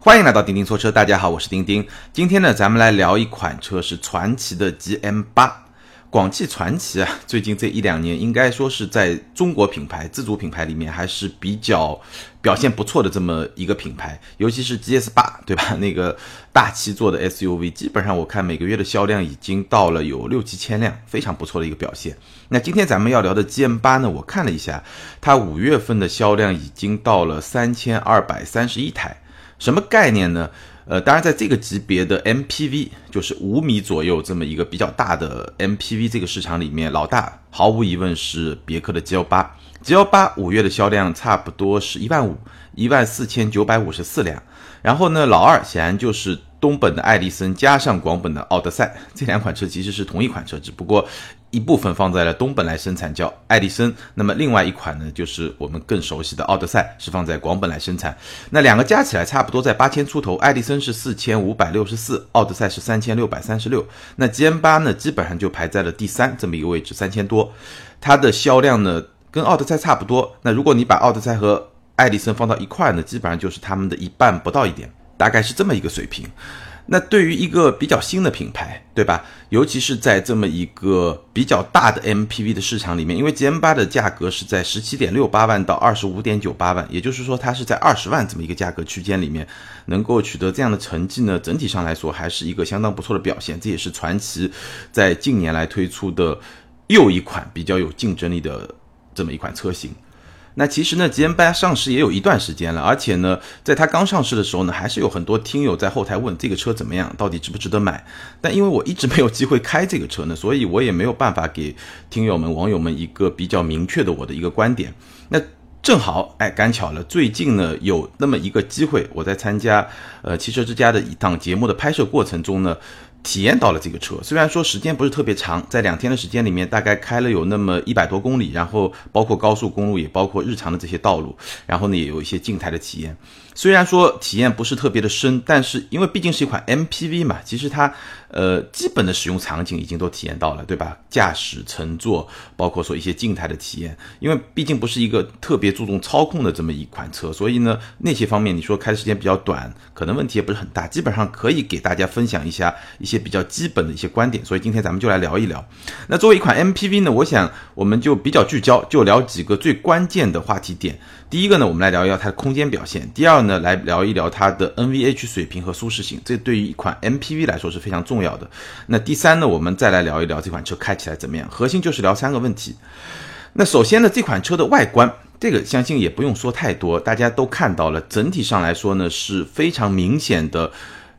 欢迎来到钉钉说车，大家好，我是钉钉。今天呢，咱们来聊一款车，是传祺的 GM 八。广汽传祺啊，最近这一两年，应该说是在中国品牌自主品牌里面还是比较表现不错的这么一个品牌。尤其是 GS 八，对吧？那个大七座的 SUV，基本上我看每个月的销量已经到了有六七千辆，非常不错的一个表现。那今天咱们要聊的 GM 八呢，我看了一下，它五月份的销量已经到了三千二百三十一台。什么概念呢？呃，当然，在这个级别的 MPV，就是五米左右这么一个比较大的 MPV 这个市场里面，老大毫无疑问是别克的 G L 八。G L 八五月的销量差不多是一万五，一万四千九百五十四辆。然后呢，老二显然就是东本的艾力绅加上广本的奥德赛，这两款车其实是同一款车，只不过。一部分放在了东本来生产，叫爱迪生。那么另外一款呢，就是我们更熟悉的奥德赛，是放在广本来生产。那两个加起来差不多在八千出头，爱迪生是四千五百六十四，奥德赛是三千六百三十六。那 GM 八呢，基本上就排在了第三这么一个位置，三千多。它的销量呢，跟奥德赛差不多。那如果你把奥德赛和爱迪生放到一块呢，基本上就是他们的一半不到一点，大概是这么一个水平。那对于一个比较新的品牌，对吧？尤其是在这么一个比较大的 MPV 的市场里面，因为 GM 八的价格是在十七点六八万到二十五点九八万，也就是说它是在二十万这么一个价格区间里面，能够取得这样的成绩呢，整体上来说还是一个相当不错的表现。这也是传祺在近年来推出的又一款比较有竞争力的这么一款车型。那其实呢，GM 八上市也有一段时间了，而且呢，在它刚上市的时候呢，还是有很多听友在后台问这个车怎么样，到底值不值得买。但因为我一直没有机会开这个车呢，所以我也没有办法给听友们、网友们一个比较明确的我的一个观点。那正好，哎，赶巧了，最近呢有那么一个机会，我在参加呃汽车之家的一档节目的拍摄过程中呢。体验到了这个车，虽然说时间不是特别长，在两天的时间里面，大概开了有那么一百多公里，然后包括高速公路，也包括日常的这些道路，然后呢也有一些静态的体验。虽然说体验不是特别的深，但是因为毕竟是一款 MPV 嘛，其实它呃基本的使用场景已经都体验到了，对吧？驾驶、乘坐，包括说一些静态的体验。因为毕竟不是一个特别注重操控的这么一款车，所以呢那些方面你说开的时间比较短，可能问题也不是很大，基本上可以给大家分享一下一些比较基本的一些观点。所以今天咱们就来聊一聊。那作为一款 MPV 呢，我想我们就比较聚焦，就聊几个最关键的话题点。第一个呢，我们来聊一聊它的空间表现；第二呢，来聊一聊它的 NVH 水平和舒适性，这对于一款 MPV 来说是非常重要的。那第三呢，我们再来聊一聊这款车开起来怎么样，核心就是聊三个问题。那首先呢，这款车的外观，这个相信也不用说太多，大家都看到了，整体上来说呢是非常明显的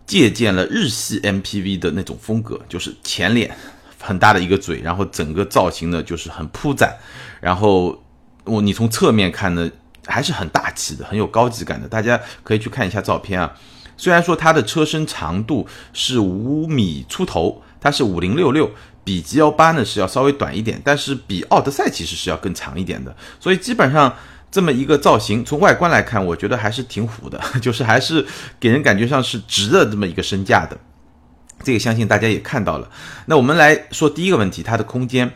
借鉴了日系 MPV 的那种风格，就是前脸很大的一个嘴，然后整个造型呢就是很铺展，然后我你从侧面看呢。还是很大气的，很有高级感的。大家可以去看一下照片啊。虽然说它的车身长度是五米出头，它是五零六六，比 G L 八呢是要稍微短一点，但是比奥德赛其实是要更长一点的。所以基本上这么一个造型，从外观来看，我觉得还是挺虎的，就是还是给人感觉上是值的这么一个身价的。这个相信大家也看到了。那我们来说第一个问题，它的空间。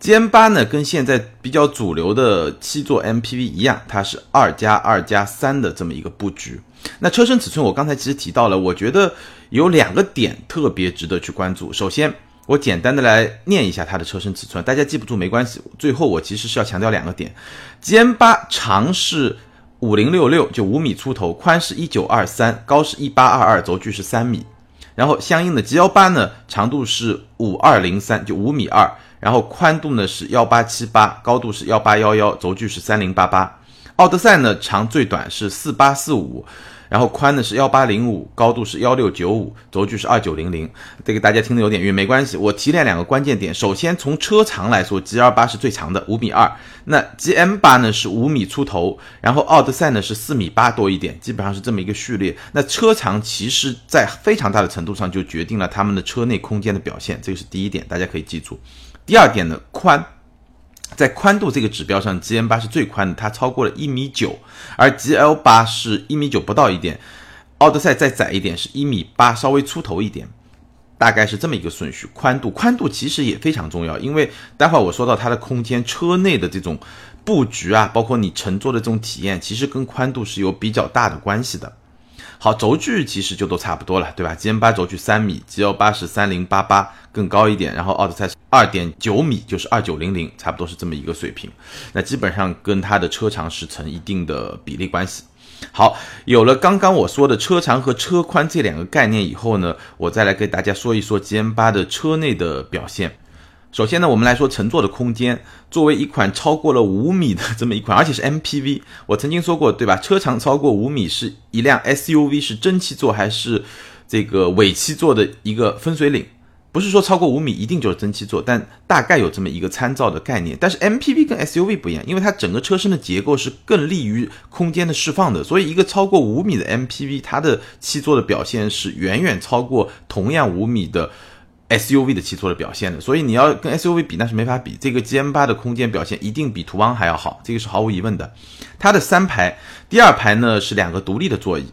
GM 八呢，跟现在比较主流的七座 MPV 一样，它是二加二加三的这么一个布局。那车身尺寸，我刚才其实提到了，我觉得有两个点特别值得去关注。首先，我简单的来念一下它的车身尺寸，大家记不住没关系。最后，我其实是要强调两个点：GM 八长是五零六六，就五米出头，宽是一九二三，高是一八二二，轴距是三米。然后相应的 G 幺八呢，长度是五二零三，就五米二。然后宽度呢是幺八七八，高度是幺八幺幺，轴距是三零八八。奥德赛呢长最短是四八四五。然后宽呢是幺八零五，高度是幺六九五，轴距是二九零零。这个大家听得有点晕，没关系，我提炼两个关键点。首先从车长来说，G L 八是最长的，五米二。那 G M 八呢是五米出头，然后奥德赛呢是四米八多一点，基本上是这么一个序列。那车长其实在非常大的程度上就决定了他们的车内空间的表现，这个是第一点，大家可以记住。第二点呢，宽。在宽度这个指标上，G M 八是最宽的，它超过了一米九，而 G L 八是一米九不到一点，奥德赛再窄一点是一米八稍微出头一点，大概是这么一个顺序。宽度，宽度其实也非常重要，因为待会儿我说到它的空间，车内的这种布局啊，包括你乘坐的这种体验，其实跟宽度是有比较大的关系的。好，轴距其实就都差不多了，对吧？G M 八轴距三米，G L 八是三零八八，更高一点，然后奥德赛是二点九米，就是二九零零，差不多是这么一个水平。那基本上跟它的车长是成一定的比例关系。好，有了刚刚我说的车长和车宽这两个概念以后呢，我再来给大家说一说 G M 八的车内的表现。首先呢，我们来说乘坐的空间。作为一款超过了五米的 这么一款，而且是 MPV，我曾经说过，对吧？车长超过五米是一辆 SUV 是真七座还是这个尾七座的一个分水岭。不是说超过五米一定就是真七座，但大概有这么一个参照的概念。但是 MPV 跟 SUV 不一样，因为它整个车身的结构是更利于空间的释放的，所以一个超过五米的 MPV，它的七座的表现是远远超过同样五米的。SUV 的七座的表现的，所以你要跟 SUV 比，那是没法比。这个 GM8 的空间表现一定比途昂还要好，这个是毫无疑问的。它的三排，第二排呢是两个独立的座椅，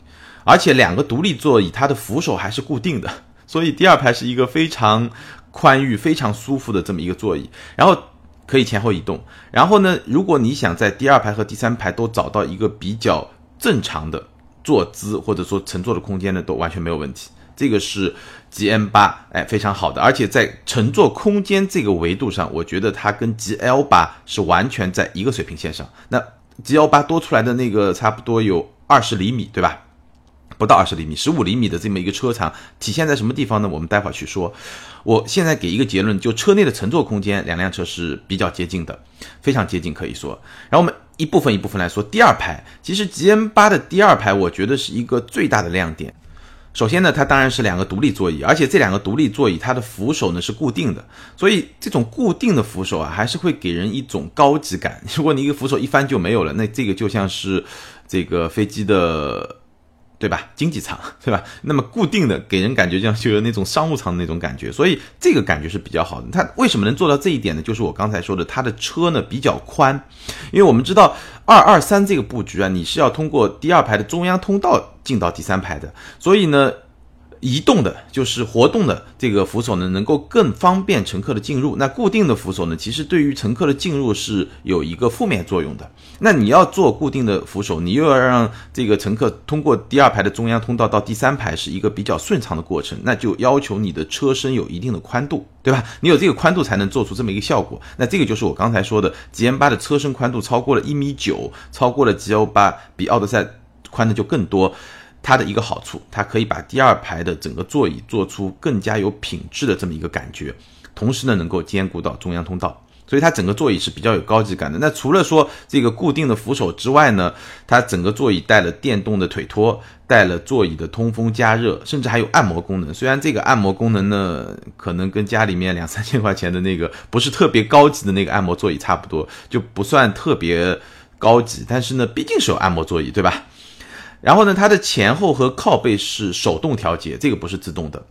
而且两个独立座椅它的扶手还是固定的，所以第二排是一个非常宽裕、非常舒服的这么一个座椅，然后可以前后移动。然后呢，如果你想在第二排和第三排都找到一个比较正常的坐姿或者说乘坐的空间呢，都完全没有问题。这个是 G M 八，哎，非常好的，而且在乘坐空间这个维度上，我觉得它跟 G L 八是完全在一个水平线上。那 G L 八多出来的那个差不多有二十厘米，对吧？不到二十厘米，十五厘米的这么一个车长，体现在什么地方呢？我们待会儿去说。我现在给一个结论，就车内的乘坐空间，两辆车是比较接近的，非常接近，可以说。然后我们一部分一部分来说，第二排，其实 G M 八的第二排，我觉得是一个最大的亮点。首先呢，它当然是两个独立座椅，而且这两个独立座椅它的扶手呢是固定的，所以这种固定的扶手啊，还是会给人一种高级感。如果你一个扶手一翻就没有了，那这个就像是这个飞机的。对吧？经济舱，对吧？那么固定的给人感觉像就有那种商务舱的那种感觉，所以这个感觉是比较好的。它为什么能做到这一点呢？就是我刚才说的，它的车呢比较宽，因为我们知道二二三这个布局啊，你是要通过第二排的中央通道进到第三排的，所以呢。移动的就是活动的这个扶手呢，能够更方便乘客的进入。那固定的扶手呢，其实对于乘客的进入是有一个负面作用的。那你要做固定的扶手，你又要让这个乘客通过第二排的中央通道到第三排是一个比较顺畅的过程，那就要求你的车身有一定的宽度，对吧？你有这个宽度才能做出这么一个效果。那这个就是我刚才说的，G M 八的车身宽度超过了一米九，超过了 G L 八，比奥德赛宽的就更多。它的一个好处，它可以把第二排的整个座椅做出更加有品质的这么一个感觉，同时呢能够兼顾到中央通道，所以它整个座椅是比较有高级感的。那除了说这个固定的扶手之外呢，它整个座椅带了电动的腿托，带了座椅的通风加热，甚至还有按摩功能。虽然这个按摩功能呢，可能跟家里面两三千块钱的那个不是特别高级的那个按摩座椅差不多，就不算特别高级，但是呢，毕竟是有按摩座椅，对吧？然后呢，它的前后和靠背是手动调节，这个不是自动的。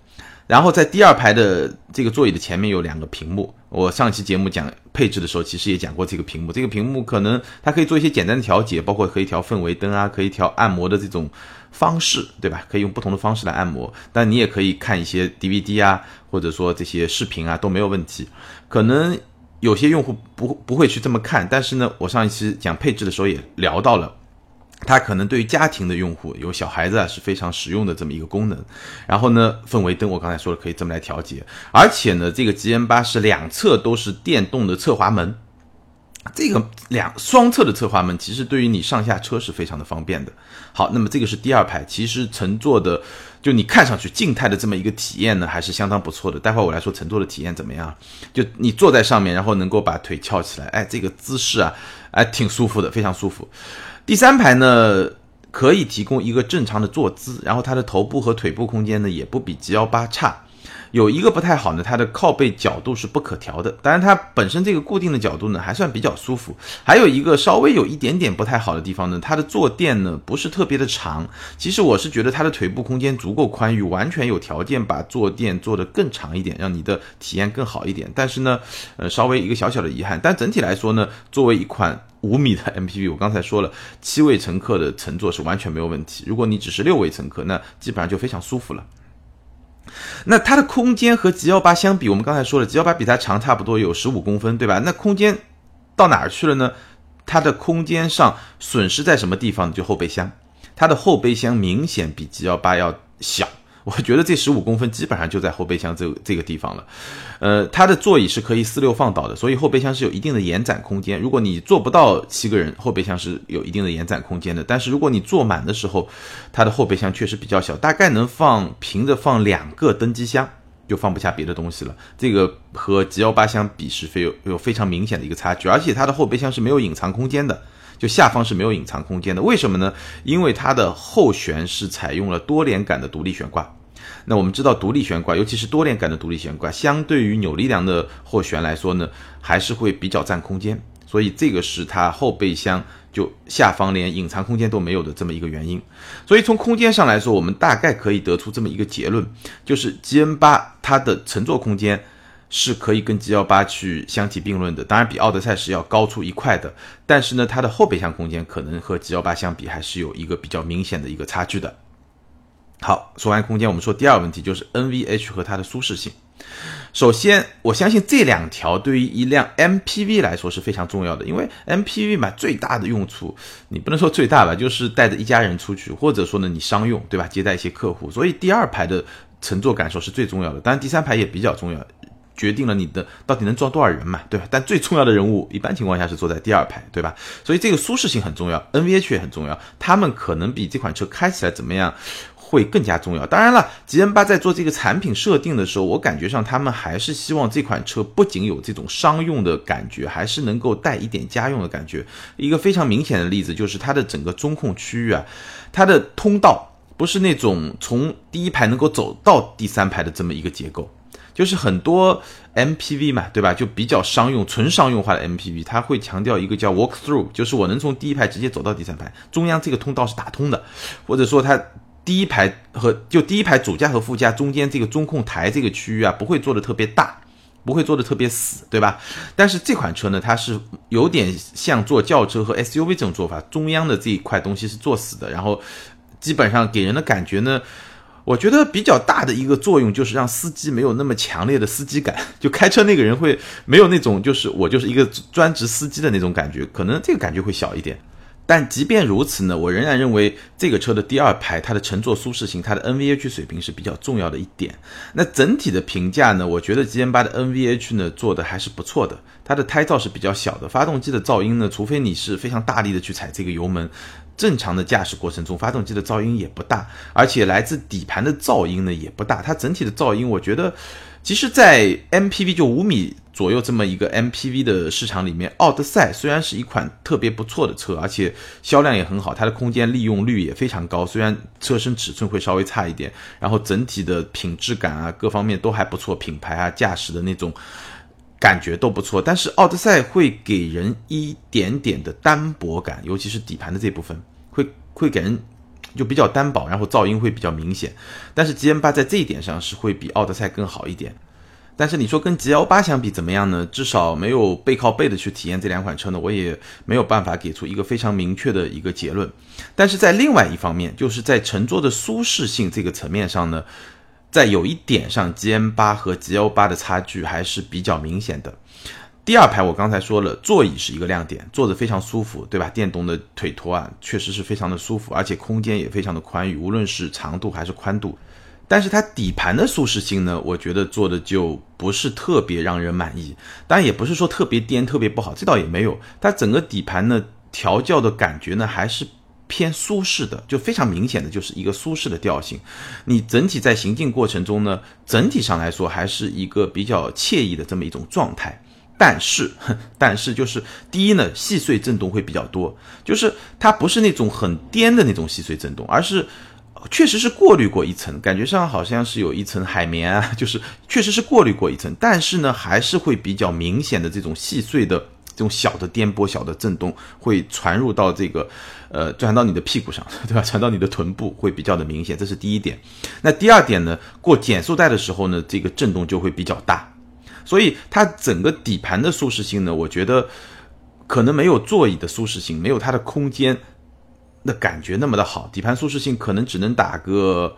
然后在第二排的这个座椅的前面有两个屏幕，我上期节目讲配置的时候，其实也讲过这个屏幕。这个屏幕可能它可以做一些简单的调节，包括可以调氛围灯啊，可以调按摩的这种方式，对吧？可以用不同的方式来按摩。但你也可以看一些 DVD 啊，或者说这些视频啊都没有问题。可能有些用户不不会去这么看，但是呢，我上一期讲配置的时候也聊到了。它可能对于家庭的用户，有小孩子啊是非常实用的这么一个功能。然后呢，氛围灯我刚才说了可以这么来调节，而且呢，这个 G M 八是两侧都是电动的侧滑门，这个两双侧的侧滑门其实对于你上下车是非常的方便的。好，那么这个是第二排，其实乘坐的就你看上去静态的这么一个体验呢，还是相当不错的。待会儿我来说乘坐的体验怎么样？就你坐在上面，然后能够把腿翘起来，哎，这个姿势啊，哎，挺舒服的，非常舒服。第三排呢，可以提供一个正常的坐姿，然后它的头部和腿部空间呢，也不比 G 幺八差。有一个不太好呢，它的靠背角度是不可调的。当然，它本身这个固定的角度呢，还算比较舒服。还有一个稍微有一点点不太好的地方呢，它的坐垫呢不是特别的长。其实我是觉得它的腿部空间足够宽裕，完全有条件把坐垫做得更长一点，让你的体验更好一点。但是呢，呃，稍微一个小小的遗憾。但整体来说呢，作为一款五米的 MPV，我刚才说了，七位乘客的乘坐是完全没有问题。如果你只是六位乘客，那基本上就非常舒服了。那它的空间和 G 幺八相比，我们刚才说了，G 幺八比它长差不多有十五公分，对吧？那空间到哪儿去了呢？它的空间上损失在什么地方呢？就后备箱。它的后备箱明显比 G 幺八要小。我觉得这十五公分基本上就在后备箱这这个地方了，呃，它的座椅是可以四六放倒的，所以后备箱是有一定的延展空间。如果你坐不到七个人，后备箱是有一定的延展空间的。但是如果你坐满的时候，它的后备箱确实比较小，大概能放平着放两个登机箱，就放不下别的东西了。这个和 G 幺八相比是非有有非常明显的一个差距，而且它的后备箱是没有隐藏空间的。就下方是没有隐藏空间的，为什么呢？因为它的后悬是采用了多连杆的独立悬挂。那我们知道，独立悬挂，尤其是多连杆的独立悬挂，相对于扭力梁的后悬来说呢，还是会比较占空间。所以这个是它后备箱就下方连隐藏空间都没有的这么一个原因。所以从空间上来说，我们大概可以得出这么一个结论，就是 GN 八它的乘坐空间。是可以跟 G 幺八去相提并论的，当然比奥德赛是要高出一块的，但是呢，它的后备箱空间可能和 G 幺八相比还是有一个比较明显的一个差距的。好，说完空间，我们说第二个问题就是 NVH 和它的舒适性。首先，我相信这两条对于一辆 MPV 来说是非常重要的，因为 MPV 嘛，最大的用处你不能说最大吧，就是带着一家人出去，或者说呢你商用，对吧？接待一些客户，所以第二排的乘坐感受是最重要的，当然第三排也比较重要。决定了你的到底能装多少人嘛，对吧？但最重要的人物一般情况下是坐在第二排，对吧？所以这个舒适性很重要，NVH 也很重要，他们可能比这款车开起来怎么样会更加重要。当然了，吉恩八在做这个产品设定的时候，我感觉上他们还是希望这款车不仅有这种商用的感觉，还是能够带一点家用的感觉。一个非常明显的例子就是它的整个中控区域啊，它的通道不是那种从第一排能够走到第三排的这么一个结构。就是很多 MPV 嘛，对吧？就比较商用、纯商用化的 MPV，它会强调一个叫 walk through，就是我能从第一排直接走到第三排，中央这个通道是打通的，或者说它第一排和就第一排主驾和副驾中间这个中控台这个区域啊，不会做的特别大，不会做的特别死，对吧？但是这款车呢，它是有点像做轿车和 SUV 这种做法，中央的这一块东西是做死的，然后基本上给人的感觉呢。我觉得比较大的一个作用就是让司机没有那么强烈的司机感，就开车那个人会没有那种就是我就是一个专职司机的那种感觉，可能这个感觉会小一点。但即便如此呢，我仍然认为这个车的第二排它的乘坐舒适性、它的 NVH 水平是比较重要的一点。那整体的评价呢，我觉得 GM 八的 NVH 呢做的还是不错的，它的胎噪是比较小的，发动机的噪音呢，除非你是非常大力的去踩这个油门。正常的驾驶过程中，发动机的噪音也不大，而且来自底盘的噪音呢也不大。它整体的噪音，我觉得，其实，在 MPV 就五米左右这么一个 MPV 的市场里面，奥德赛虽然是一款特别不错的车，而且销量也很好，它的空间利用率也非常高。虽然车身尺寸会稍微差一点，然后整体的品质感啊，各方面都还不错，品牌啊，驾驶的那种。感觉都不错，但是奥德赛会给人一点点的单薄感，尤其是底盘的这部分，会会给人就比较单薄，然后噪音会比较明显。但是 G M 八在这一点上是会比奥德赛更好一点。但是你说跟 G L 八相比怎么样呢？至少没有背靠背的去体验这两款车呢，我也没有办法给出一个非常明确的一个结论。但是在另外一方面，就是在乘坐的舒适性这个层面上呢。在有一点上，G M 八和 G L 八的差距还是比较明显的。第二排我刚才说了，座椅是一个亮点，坐着非常舒服，对吧？电动的腿托啊，确实是非常的舒服，而且空间也非常的宽裕，无论是长度还是宽度。但是它底盘的舒适性呢，我觉得做的就不是特别让人满意。当然也不是说特别颠、特别不好，这倒也没有。它整个底盘呢，调教的感觉呢，还是。偏舒适的，就非常明显的就是一个舒适的调性。你整体在行进过程中呢，整体上来说还是一个比较惬意的这么一种状态。但是，但是就是第一呢，细碎震动会比较多，就是它不是那种很颠的那种细碎震动，而是确实是过滤过一层，感觉上好像是有一层海绵啊，就是确实是过滤过一层，但是呢，还是会比较明显的这种细碎的。这种小的颠簸、小的震动会传入到这个，呃，传到你的屁股上，对吧？传到你的臀部会比较的明显，这是第一点。那第二点呢？过减速带的时候呢，这个震动就会比较大。所以它整个底盘的舒适性呢，我觉得可能没有座椅的舒适性，没有它的空间的感觉那么的好。底盘舒适性可能只能打个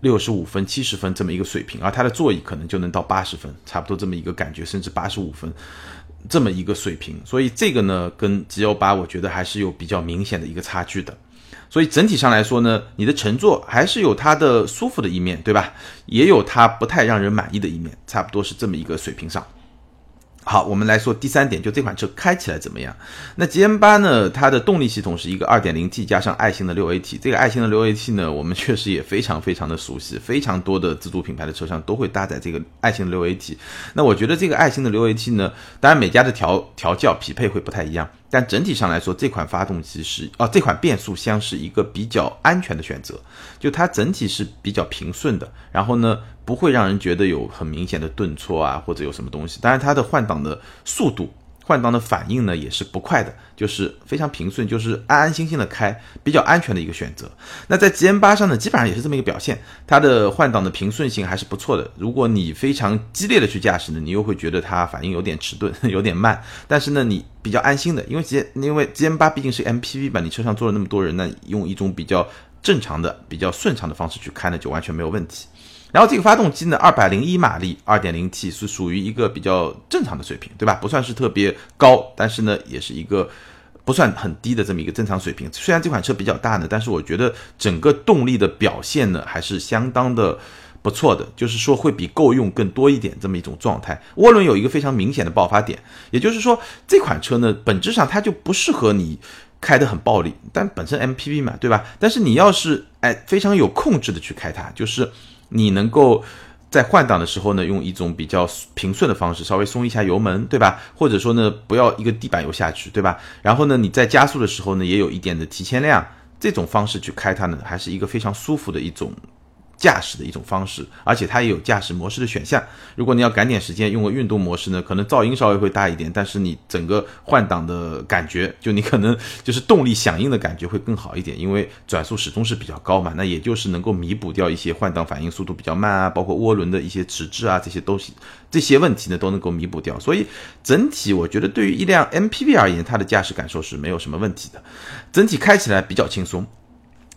六十五分、七十分这么一个水平，而它的座椅可能就能到八十分，差不多这么一个感觉，甚至八十五分。这么一个水平，所以这个呢，跟 G L 八我觉得还是有比较明显的一个差距的。所以整体上来说呢，你的乘坐还是有它的舒服的一面，对吧？也有它不太让人满意的一面，差不多是这么一个水平上。好，我们来说第三点，就这款车开起来怎么样？那 GM 八呢？它的动力系统是一个 2.0T 加上爱信的 6AT。这个爱信的 6AT 呢，我们确实也非常非常的熟悉，非常多的自主品牌的车上都会搭载这个爱信的 6AT。那我觉得这个爱信的 6AT 呢，当然每家的调调教匹配会不太一样。但整体上来说，这款发动机是哦，这款变速箱是一个比较安全的选择，就它整体是比较平顺的，然后呢，不会让人觉得有很明显的顿挫啊，或者有什么东西。当然，它的换挡的速度。换挡的反应呢也是不快的，就是非常平顺，就是安安心心的开，比较安全的一个选择。那在 GM 八上呢，基本上也是这么一个表现，它的换挡的平顺性还是不错的。如果你非常激烈的去驾驶呢，你又会觉得它反应有点迟钝，有点慢。但是呢，你比较安心的，因为 G 因为 GM 八毕竟是 MPV 吧，你车上坐了那么多人呢，用一种比较正常的、比较顺畅的方式去开呢，就完全没有问题。然后这个发动机呢，二百零一马力，二点零 T 是属于一个比较正常的水平，对吧？不算是特别高，但是呢，也是一个不算很低的这么一个正常水平。虽然这款车比较大呢，但是我觉得整个动力的表现呢，还是相当的不错的，就是说会比够用更多一点这么一种状态。涡轮有一个非常明显的爆发点，也就是说这款车呢，本质上它就不适合你开得很暴力，但本身 MPV 嘛，对吧？但是你要是哎非常有控制的去开它，就是。你能够在换挡的时候呢，用一种比较平顺的方式，稍微松一下油门，对吧？或者说呢，不要一个地板油下去，对吧？然后呢，你在加速的时候呢，也有一点的提前量，这种方式去开它呢，还是一个非常舒服的一种。驾驶的一种方式，而且它也有驾驶模式的选项。如果你要赶点时间，用个运动模式呢，可能噪音稍微会大一点，但是你整个换挡的感觉，就你可能就是动力响应的感觉会更好一点，因为转速始终是比较高嘛，那也就是能够弥补掉一些换挡反应速度比较慢啊，包括涡轮的一些迟滞啊，这些东西这些问题呢都能够弥补掉。所以整体我觉得对于一辆 MPV 而言，它的驾驶感受是没有什么问题的，整体开起来比较轻松。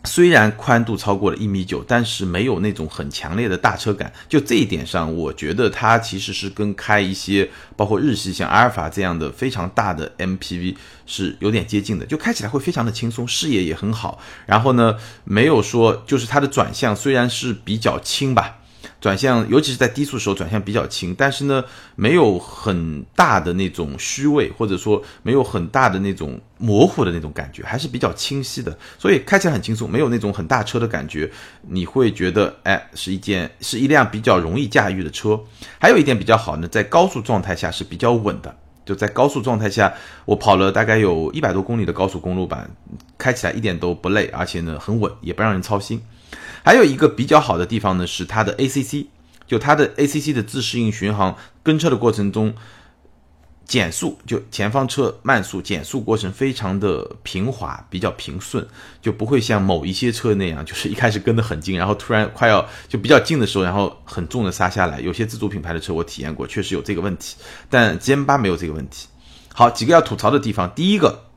虽然宽度超过了一米九，但是没有那种很强烈的大车感。就这一点上，我觉得它其实是跟开一些包括日系像阿尔法这样的非常大的 MPV 是有点接近的，就开起来会非常的轻松，视野也很好。然后呢，没有说就是它的转向虽然是比较轻吧。转向，尤其是在低速时候转向比较轻，但是呢，没有很大的那种虚位，或者说没有很大的那种模糊的那种感觉，还是比较清晰的，所以开起来很轻松，没有那种很大车的感觉，你会觉得，哎，是一件是一辆比较容易驾驭的车。还有一点比较好呢，在高速状态下是比较稳的，就在高速状态下，我跑了大概有一百多公里的高速公路吧，开起来一点都不累，而且呢很稳，也不让人操心。还有一个比较好的地方呢，是它的 ACC，就它的 ACC 的自适应巡航，跟车的过程中减速，就前方车慢速减速过程非常的平滑，比较平顺，就不会像某一些车那样，就是一开始跟得很近，然后突然快要就比较近的时候，然后很重的刹下来。有些自主品牌的车我体验过，确实有这个问题，但 GM 八没有这个问题。好，几个要吐槽的地方，第一个。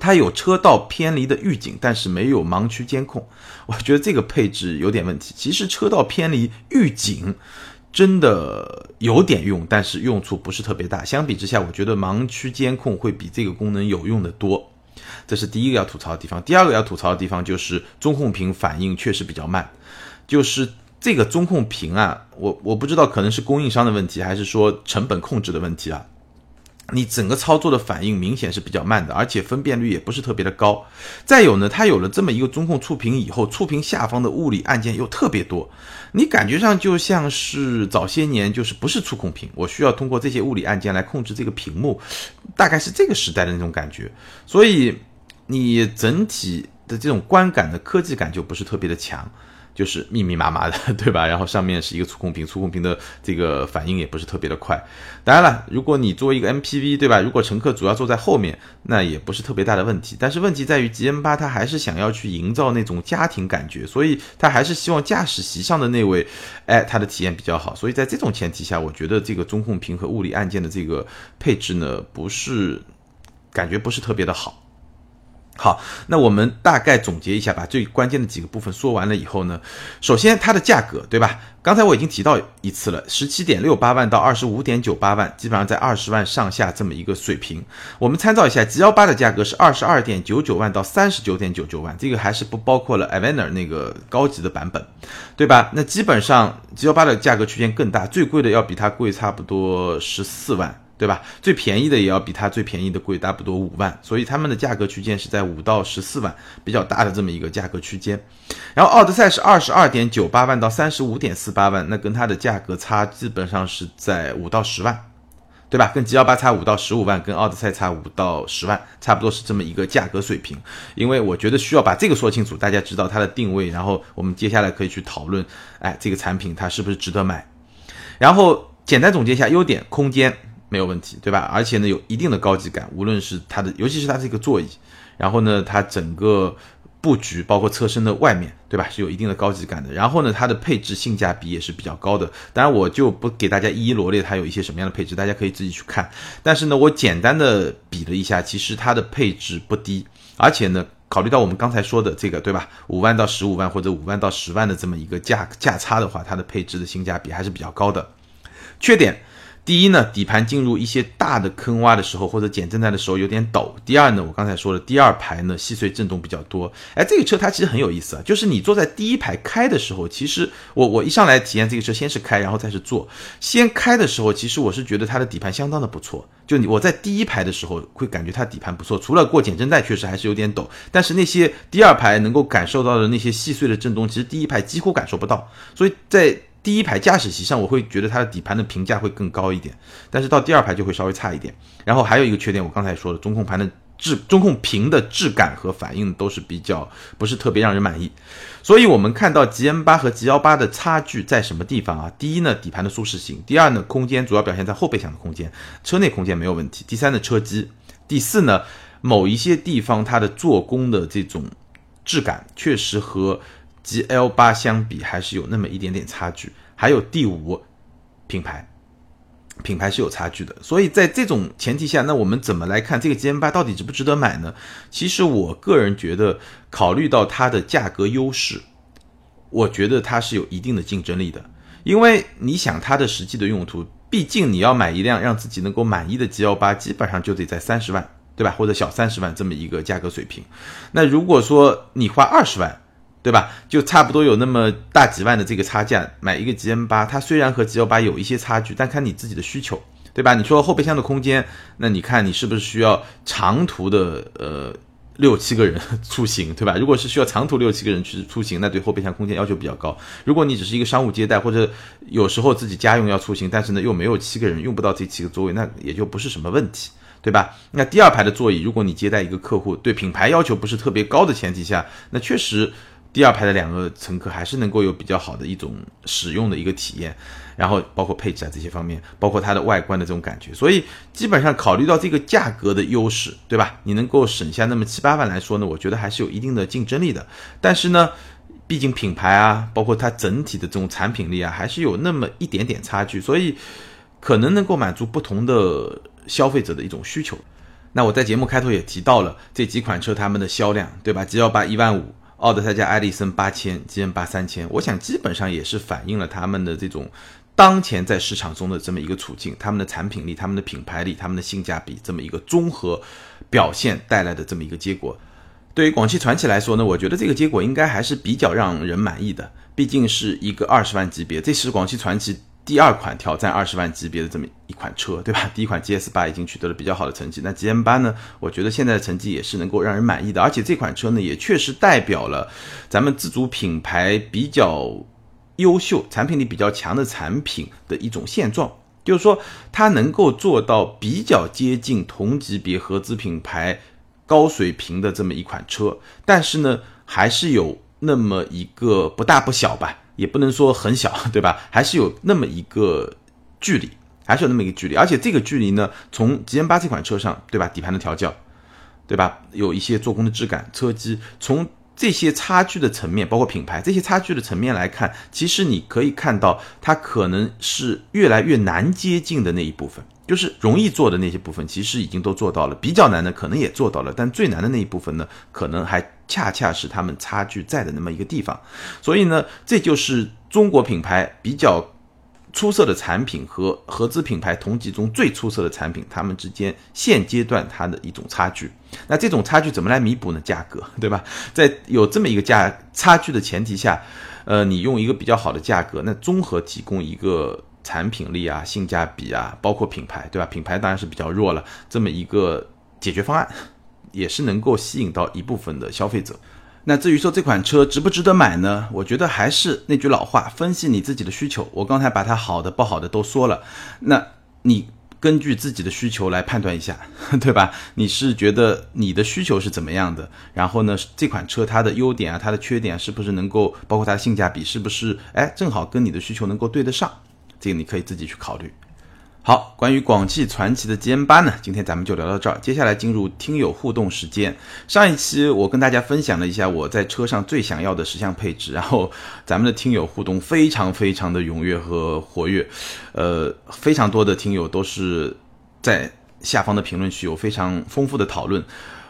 它有车道偏离的预警，但是没有盲区监控，我觉得这个配置有点问题。其实车道偏离预警真的有点用，但是用处不是特别大。相比之下，我觉得盲区监控会比这个功能有用的多。这是第一个要吐槽的地方。第二个要吐槽的地方就是中控屏反应确实比较慢，就是这个中控屏啊，我我不知道可能是供应商的问题，还是说成本控制的问题啊。你整个操作的反应明显是比较慢的，而且分辨率也不是特别的高。再有呢，它有了这么一个中控触屏以后，触屏下方的物理按键又特别多，你感觉上就像是早些年就是不是触控屏，我需要通过这些物理按键来控制这个屏幕，大概是这个时代的那种感觉。所以你整体的这种观感的科技感就不是特别的强。就是密密麻麻的，对吧？然后上面是一个触控屏，触控屏的这个反应也不是特别的快。当然了，如果你作为一个 MPV，对吧？如果乘客主要坐在后面，那也不是特别大的问题。但是问题在于，GM 八它还是想要去营造那种家庭感觉，所以它还是希望驾驶席上的那位，哎，他的体验比较好。所以在这种前提下，我觉得这个中控屏和物理按键的这个配置呢，不是感觉不是特别的好。好，那我们大概总结一下，把最关键的几个部分说完了以后呢，首先它的价格，对吧？刚才我已经提到一次了，十七点六八万到二十五点九八万，基本上在二十万上下这么一个水平。我们参照一下 G 幺八的价格是二十二点九九万到三十九点九九万，这个还是不包括了 a v e n e r 那个高级的版本，对吧？那基本上 G 幺八的价格区间更大，最贵的要比它贵差不多十四万。对吧？最便宜的也要比它最便宜的贵差不多五万，所以他们的价格区间是在五到十四万，比较大的这么一个价格区间。然后奥德赛是二十二点九八万到三十五点四八万，那跟它的价格差基本上是在五到十万，对吧？跟 G 幺八差五到十五万，跟奥德赛差五到十万，差不多是这么一个价格水平。因为我觉得需要把这个说清楚，大家知道它的定位，然后我们接下来可以去讨论，哎，这个产品它是不是值得买？然后简单总结一下优点，空间。没有问题，对吧？而且呢，有一定的高级感，无论是它的，尤其是它这个座椅，然后呢，它整个布局，包括车身的外面，对吧？是有一定的高级感的。然后呢，它的配置性价比也是比较高的。当然，我就不给大家一一罗列它有一些什么样的配置，大家可以自己去看。但是呢，我简单的比了一下，其实它的配置不低，而且呢，考虑到我们刚才说的这个，对吧？五万到十五万或者五万到十万的这么一个价价差的话，它的配置的性价比还是比较高的。缺点。第一呢，底盘进入一些大的坑洼的时候，或者减震带的时候有点抖。第二呢，我刚才说了，第二排呢细碎震动比较多。哎，这个车它其实很有意思啊，就是你坐在第一排开的时候，其实我我一上来体验这个车，先是开，然后再是坐。先开的时候，其实我是觉得它的底盘相当的不错。就你我在第一排的时候会感觉它底盘不错，除了过减震带确实还是有点抖，但是那些第二排能够感受到的那些细碎的震动，其实第一排几乎感受不到。所以在第一排驾驶席上，我会觉得它的底盘的评价会更高一点，但是到第二排就会稍微差一点。然后还有一个缺点，我刚才说的中控盘的质、中控屏的质感和反应都是比较不是特别让人满意。所以我们看到 G M 八和 G 幺八的差距在什么地方啊？第一呢，底盘的舒适性；第二呢，空间主要表现在后备箱的空间，车内空间没有问题；第三呢，车机；第四呢，某一些地方它的做工的这种质感确实和。G L 八相比还是有那么一点点差距，还有第五品牌，品牌是有差距的。所以在这种前提下，那我们怎么来看这个 G M 八到底值不值得买呢？其实我个人觉得，考虑到它的价格优势，我觉得它是有一定的竞争力的。因为你想它的实际的用途，毕竟你要买一辆让自己能够满意的 G L 八，基本上就得在三十万，对吧？或者小三十万这么一个价格水平。那如果说你花二十万，对吧？就差不多有那么大几万的这个差价，买一个 G M 八，它虽然和 G L 八有一些差距，但看你自己的需求，对吧？你说后备箱的空间，那你看你是不是需要长途的呃六七个人出行，对吧？如果是需要长途六七个人去出行，那对后备箱空间要求比较高。如果你只是一个商务接待，或者有时候自己家用要出行，但是呢又没有七个人用不到这七个座位，那也就不是什么问题，对吧？那第二排的座椅，如果你接待一个客户，对品牌要求不是特别高的前提下，那确实。第二排的两个乘客还是能够有比较好的一种使用的一个体验，然后包括配置啊这些方面，包括它的外观的这种感觉，所以基本上考虑到这个价格的优势，对吧？你能够省下那么七八万来说呢，我觉得还是有一定的竞争力的。但是呢，毕竟品牌啊，包括它整体的这种产品力啊，还是有那么一点点差距，所以可能能够满足不同的消费者的一种需求。那我在节目开头也提到了这几款车它们的销量，对吧？G 幺八一万五。奥德赛加艾力森八千，G M 八三千，我想基本上也是反映了他们的这种当前在市场中的这么一个处境，他们的产品力、他们的品牌力、他们的性价比这么一个综合表现带来的这么一个结果。对于广汽传祺来说呢，我觉得这个结果应该还是比较让人满意的，毕竟是一个二十万级别，这是广汽传祺。第二款挑战二十万级别的这么一款车，对吧？第一款 GS 八已经取得了比较好的成绩，那 GM 八呢？我觉得现在的成绩也是能够让人满意的，而且这款车呢，也确实代表了咱们自主品牌比较优秀、产品力比较强的产品的一种现状，就是说它能够做到比较接近同级别合资品牌高水平的这么一款车，但是呢，还是有那么一个不大不小吧。也不能说很小，对吧？还是有那么一个距离，还是有那么一个距离。而且这个距离呢，从 G M 八这款车上，对吧？底盘的调教，对吧？有一些做工的质感，车机从这些差距的层面，包括品牌这些差距的层面来看，其实你可以看到，它可能是越来越难接近的那一部分，就是容易做的那些部分，其实已经都做到了；比较难的可能也做到了，但最难的那一部分呢，可能还恰恰是他们差距在的那么一个地方。所以呢，这就是中国品牌比较。出色的产品和合资品牌同级中最出色的产品，它们之间现阶段它的一种差距。那这种差距怎么来弥补呢？价格，对吧？在有这么一个价差距的前提下，呃，你用一个比较好的价格，那综合提供一个产品力啊、性价比啊，包括品牌，对吧？品牌当然是比较弱了，这么一个解决方案，也是能够吸引到一部分的消费者。那至于说这款车值不值得买呢？我觉得还是那句老话，分析你自己的需求。我刚才把它好的不好的都说了，那你根据自己的需求来判断一下，对吧？你是觉得你的需求是怎么样的？然后呢，这款车它的优点啊，它的缺点是不是能够，包括它的性价比是不是，哎，正好跟你的需求能够对得上？这个你可以自己去考虑。好，关于广汽传祺的 GM 八呢，今天咱们就聊到这儿。接下来进入听友互动时间。上一期我跟大家分享了一下我在车上最想要的十项配置，然后咱们的听友互动非常非常的踊跃和活跃，呃，非常多的听友都是在下方的评论区有非常丰富的讨论。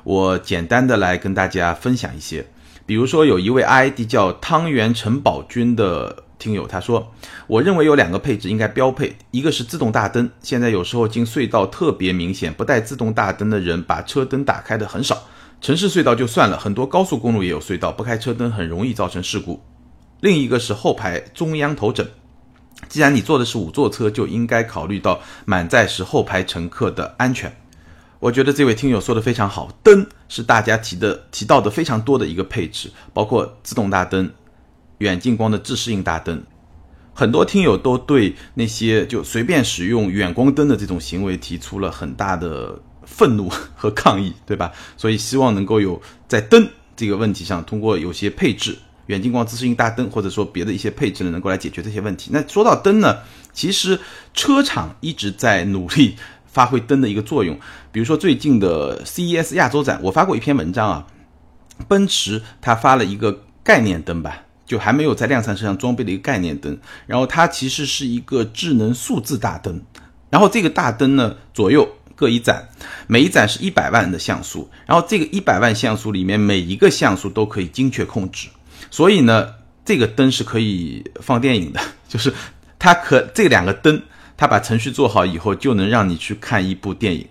我简单的来跟大家分享一些，比如说有一位 ID 叫汤圆陈宝军的。听友他说，我认为有两个配置应该标配，一个是自动大灯。现在有时候进隧道特别明显，不带自动大灯的人把车灯打开的很少。城市隧道就算了，很多高速公路也有隧道，不开车灯很容易造成事故。另一个是后排中央头枕，既然你坐的是五座车，就应该考虑到满载时后排乘客的安全。我觉得这位听友说的非常好，灯是大家提的提到的非常多的一个配置，包括自动大灯。远近光的自适应大灯，很多听友都对那些就随便使用远光灯的这种行为提出了很大的愤怒 和抗议，对吧？所以希望能够有在灯这个问题上，通过有些配置，远近光自适应大灯，或者说别的一些配置呢，能够来解决这些问题。那说到灯呢，其实车厂一直在努力发挥灯的一个作用。比如说最近的 CES 亚洲展，我发过一篇文章啊，奔驰它发了一个概念灯吧。就还没有在量产车上装备的一个概念灯，然后它其实是一个智能数字大灯，然后这个大灯呢左右各一盏，每一盏是一百万的像素，然后这个一百万像素里面每一个像素都可以精确控制，所以呢这个灯是可以放电影的，就是它可这两个灯，它把程序做好以后就能让你去看一部电影。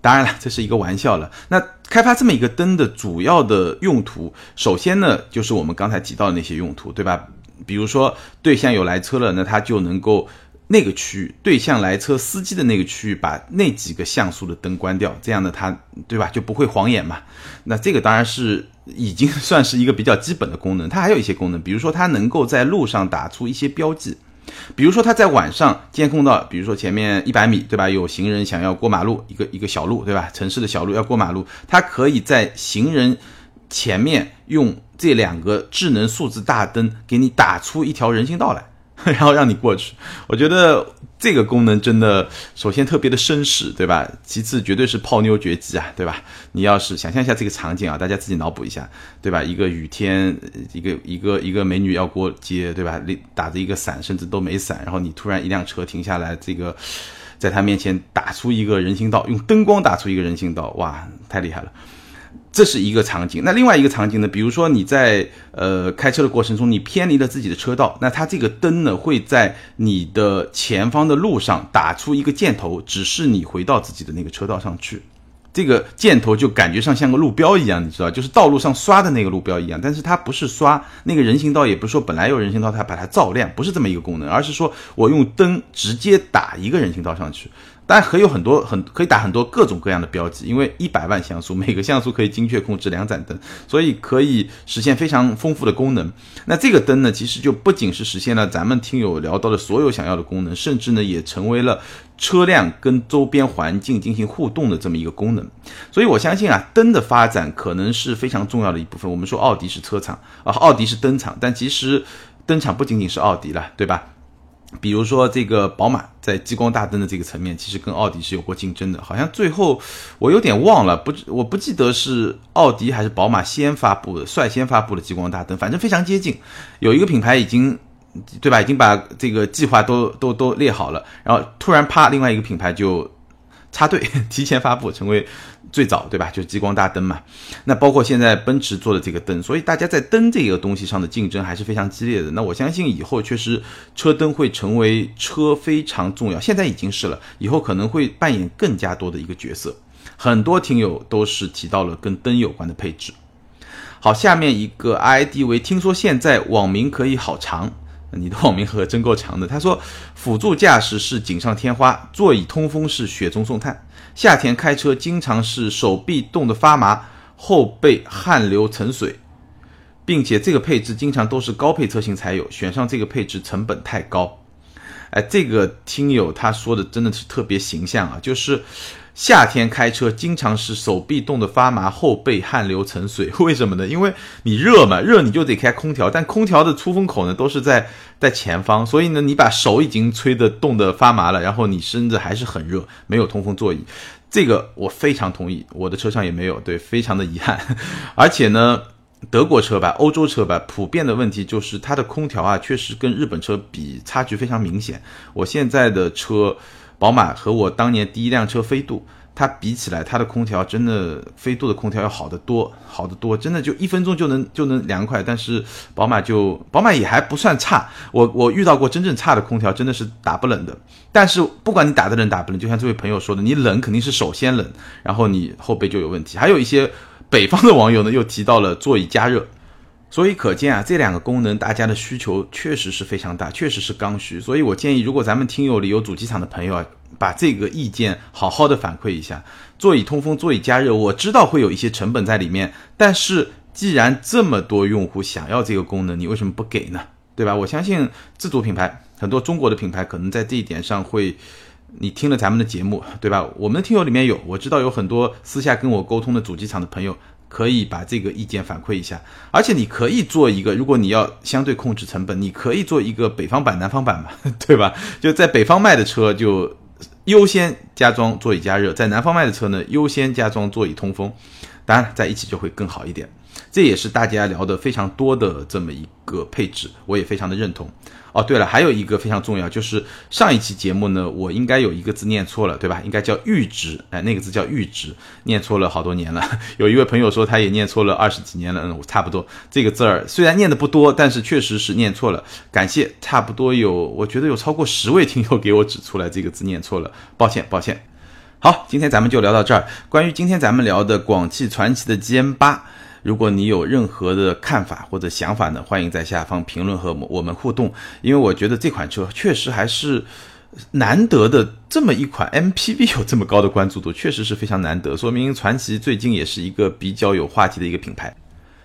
当然了，这是一个玩笑了。那开发这么一个灯的主要的用途，首先呢，就是我们刚才提到的那些用途，对吧？比如说对向有来车了，那它就能够那个区域对向来车司机的那个区域，把那几个像素的灯关掉，这样呢，它对吧就不会晃眼嘛。那这个当然是已经算是一个比较基本的功能。它还有一些功能，比如说它能够在路上打出一些标记。比如说，他在晚上监控到，比如说前面一百米，对吧？有行人想要过马路，一个一个小路，对吧？城市的小路要过马路，他可以在行人前面用这两个智能数字大灯给你打出一条人行道来。然后让你过去，我觉得这个功能真的，首先特别的绅士，对吧？其次绝对是泡妞绝技啊，对吧？你要是想象一下这个场景啊，大家自己脑补一下，对吧？一个雨天，一个一个一个美女要过街，对吧？打着一个伞，甚至都没伞，然后你突然一辆车停下来，这个在他面前打出一个人行道，用灯光打出一个人行道，哇，太厉害了！这是一个场景，那另外一个场景呢？比如说你在呃开车的过程中，你偏离了自己的车道，那它这个灯呢会在你的前方的路上打出一个箭头，指示你回到自己的那个车道上去。这个箭头就感觉上像个路标一样，你知道，就是道路上刷的那个路标一样。但是它不是刷那个人行道，也不是说本来有人行道它把它照亮，不是这么一个功能，而是说我用灯直接打一个人行道上去。但可以有很多很可以打很多各种各样的标记，因为一百万像素，每个像素可以精确控制两盏灯，所以可以实现非常丰富的功能。那这个灯呢，其实就不仅是实现了咱们听友聊到的所有想要的功能，甚至呢也成为了车辆跟周边环境进行互动的这么一个功能。所以我相信啊，灯的发展可能是非常重要的一部分。我们说奥迪是车厂啊，奥迪是灯厂，但其实灯厂不仅仅是奥迪了，对吧？比如说这个宝马在激光大灯的这个层面，其实跟奥迪是有过竞争的，好像最后我有点忘了，不我不记得是奥迪还是宝马先发布的，率先发布的激光大灯，反正非常接近。有一个品牌已经，对吧？已经把这个计划都都都列好了，然后突然啪，另外一个品牌就插队 提前发布，成为。最早对吧？就是激光大灯嘛。那包括现在奔驰做的这个灯，所以大家在灯这个东西上的竞争还是非常激烈的。那我相信以后确实车灯会成为车非常重要，现在已经是了，以后可能会扮演更加多的一个角色。很多听友都是提到了跟灯有关的配置。好，下面一个 ID 为听说现在网名可以好长，你的网名可真够长的。他说辅助驾驶是锦上添花，座椅通风是雪中送炭。夏天开车经常是手臂冻得发麻，后背汗流成水，并且这个配置经常都是高配车型才有，选上这个配置成本太高。哎，这个听友他说的真的是特别形象啊，就是。夏天开车经常是手臂冻得发麻，后背汗流成水，为什么呢？因为你热嘛，热你就得开空调，但空调的出风口呢都是在在前方，所以呢你把手已经吹得冻得发麻了，然后你身子还是很热，没有通风座椅，这个我非常同意，我的车上也没有，对，非常的遗憾。而且呢，德国车吧，欧洲车吧，普遍的问题就是它的空调啊，确实跟日本车比差距非常明显。我现在的车。宝马和我当年第一辆车飞度，它比起来，它的空调真的飞度的空调要好得多，好得多，真的就一分钟就能就能凉快。但是宝马就宝马也还不算差，我我遇到过真正差的空调，真的是打不冷的。但是不管你打的冷打不冷，就像这位朋友说的，你冷肯定是首先冷，然后你后背就有问题。还有一些北方的网友呢，又提到了座椅加热。所以可见啊，这两个功能大家的需求确实是非常大，确实是刚需。所以我建议，如果咱们听友里有主机厂的朋友啊，把这个意见好好的反馈一下。座椅通风、座椅加热，我知道会有一些成本在里面，但是既然这么多用户想要这个功能，你为什么不给呢？对吧？我相信自主品牌很多中国的品牌可能在这一点上会，你听了咱们的节目，对吧？我们的听友里面有，我知道有很多私下跟我沟通的主机厂的朋友。可以把这个意见反馈一下，而且你可以做一个，如果你要相对控制成本，你可以做一个北方版、南方版嘛，对吧？就在北方卖的车就优先加装座椅加热，在南方卖的车呢优先加装座椅通风，当然在一起就会更好一点。这也是大家聊的非常多的这么一个配置，我也非常的认同。哦，对了，还有一个非常重要，就是上一期节目呢，我应该有一个字念错了，对吧？应该叫阈值，哎，那个字叫阈值，念错了好多年了。有一位朋友说他也念错了二十几年了，嗯，我差不多。这个字儿虽然念的不多，但是确实是念错了。感谢，差不多有，我觉得有超过十位听友给我指出来这个字念错了，抱歉，抱歉。好，今天咱们就聊到这儿。关于今天咱们聊的广汽传祺的 GM 八。如果你有任何的看法或者想法呢，欢迎在下方评论和我们互动。因为我觉得这款车确实还是难得的，这么一款 MPV 有这么高的关注度，确实是非常难得，说明传祺最近也是一个比较有话题的一个品牌。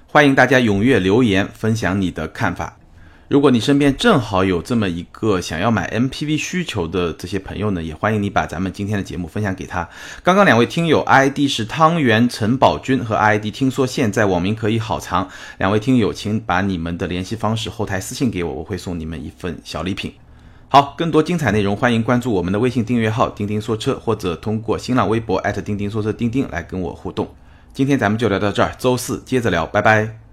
欢迎大家踊跃留言分享你的看法。如果你身边正好有这么一个想要买 MPV 需求的这些朋友呢，也欢迎你把咱们今天的节目分享给他。刚刚两位听友 ID 是汤圆陈宝军和 ID 听说现在网名可以好长，两位听友请把你们的联系方式后台私信给我，我会送你们一份小礼品。好，更多精彩内容欢迎关注我们的微信订阅号“钉钉说车”，或者通过新浪微博钉钉说车钉钉来跟我互动。今天咱们就聊到这儿，周四接着聊，拜拜。